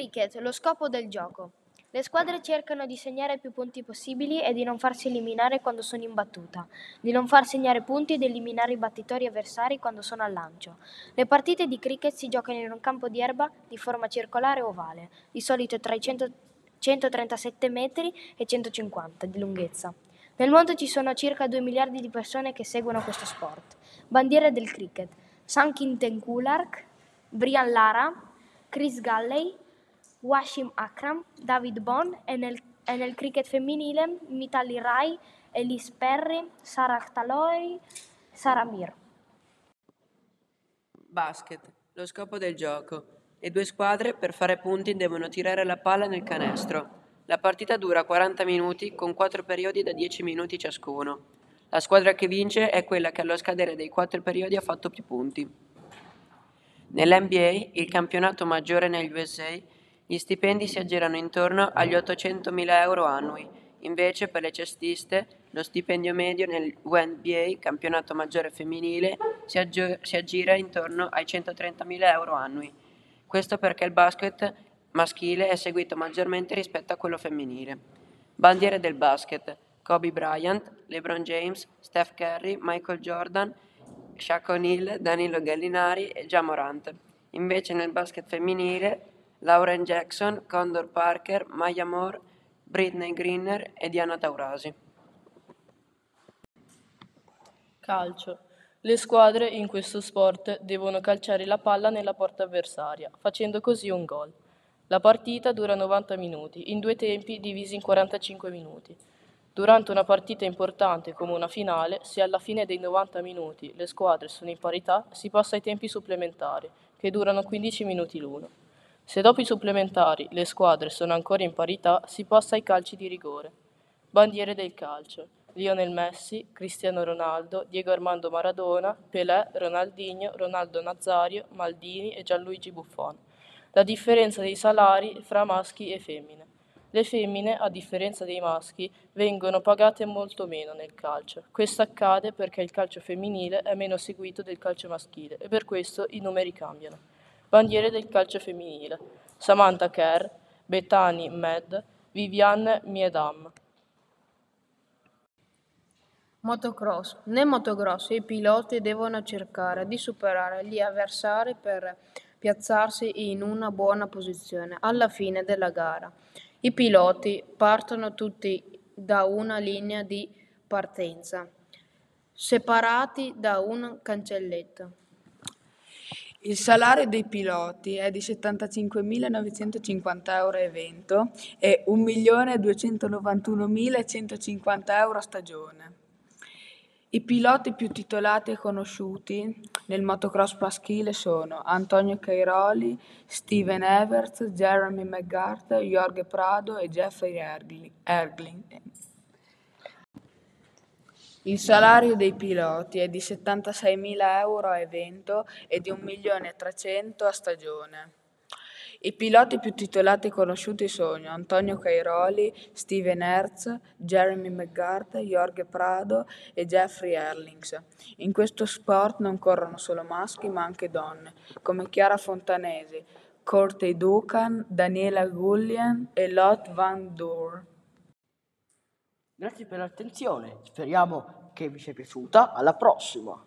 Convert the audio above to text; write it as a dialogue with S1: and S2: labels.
S1: Cricket, lo scopo del gioco. Le squadre cercano di segnare più punti possibili e di non farsi eliminare quando sono in battuta, di non far segnare punti ed eliminare i battitori avversari quando sono al lancio. Le partite di cricket si giocano in un campo di erba di forma circolare ovale, di solito tra i 100, 137 metri e 150 di lunghezza. Nel mondo ci sono circa 2 miliardi di persone che seguono questo sport. Bandiere del cricket. Sankin Tenkulark, Brian Lara, Chris Galley, Washim Akram, David Bond e nel, e nel cricket femminile Mitali Rai, Elise Perry, Sarah Talori, Sara Mir.
S2: Basket. Lo scopo del gioco. Le due squadre per fare punti devono tirare la palla nel canestro. La partita dura 40 minuti con 4 periodi da 10 minuti ciascuno. La squadra che vince è quella che allo scadere dei 4 periodi ha fatto più punti. Nell'NBA, il campionato maggiore negli USA, gli stipendi si aggirano intorno agli 800.000 euro annui, invece per le cestiste lo stipendio medio nel WNBA, campionato maggiore femminile, si, aggi- si aggira intorno ai 130.000 euro annui. Questo perché il basket maschile è seguito maggiormente rispetto a quello femminile. Bandiere del basket: Kobe Bryant, LeBron James, Steph Curry, Michael Jordan, Shaq O'Neal, Danilo Gallinari e Ja Morant. Invece nel basket femminile Lauren Jackson, Condor Parker, Maya Moore, Britney Greener e Diana Taurasi.
S3: Calcio. Le squadre in questo sport devono calciare la palla nella porta avversaria, facendo così un gol. La partita dura 90 minuti, in due tempi divisi in 45 minuti. Durante una partita importante come una finale, se alla fine dei 90 minuti le squadre sono in parità, si passa ai tempi supplementari, che durano 15 minuti l'uno. Se dopo i supplementari le squadre sono ancora in parità, si passa ai calci di rigore. Bandiere del calcio. Lionel Messi, Cristiano Ronaldo, Diego Armando Maradona, Pelé, Ronaldinho, Ronaldo Nazario, Maldini e Gianluigi Buffon la differenza dei salari fra maschi e femmine. Le femmine, a differenza dei maschi, vengono pagate molto meno nel calcio. Questo accade perché il calcio femminile è meno seguito del calcio maschile e per questo i numeri cambiano. Bandiere del calcio femminile. Samantha Kerr, Bethany Med, Viviane Miedam.
S4: Motocross. Nel motocross i piloti devono cercare di superare gli avversari per piazzarsi in una buona posizione alla fine della gara. I piloti partono tutti da una linea di partenza, separati da un cancelletto.
S5: Il salario dei piloti è di 75.950 euro a evento e 1.291.150 euro a stagione. I piloti più titolati e conosciuti nel motocross maschile sono Antonio Cairoli, Steven Everts, Jeremy McGart, Jorge Prado e Jeffrey Ergling. Il salario dei piloti è di 76.000 euro a evento e di 1.300.000 a stagione. I piloti più titolati e conosciuti sono Antonio Cairoli, Steven Hertz, Jeremy McGart, Jorge Prado e Jeffrey Erlings. In questo sport non corrono solo maschi ma anche donne, come Chiara Fontanesi, Courtney Ducan, Daniela Gullian e Lot Van Door.
S6: Grazie per l'attenzione, speriamo che vi sia piaciuta. Alla prossima!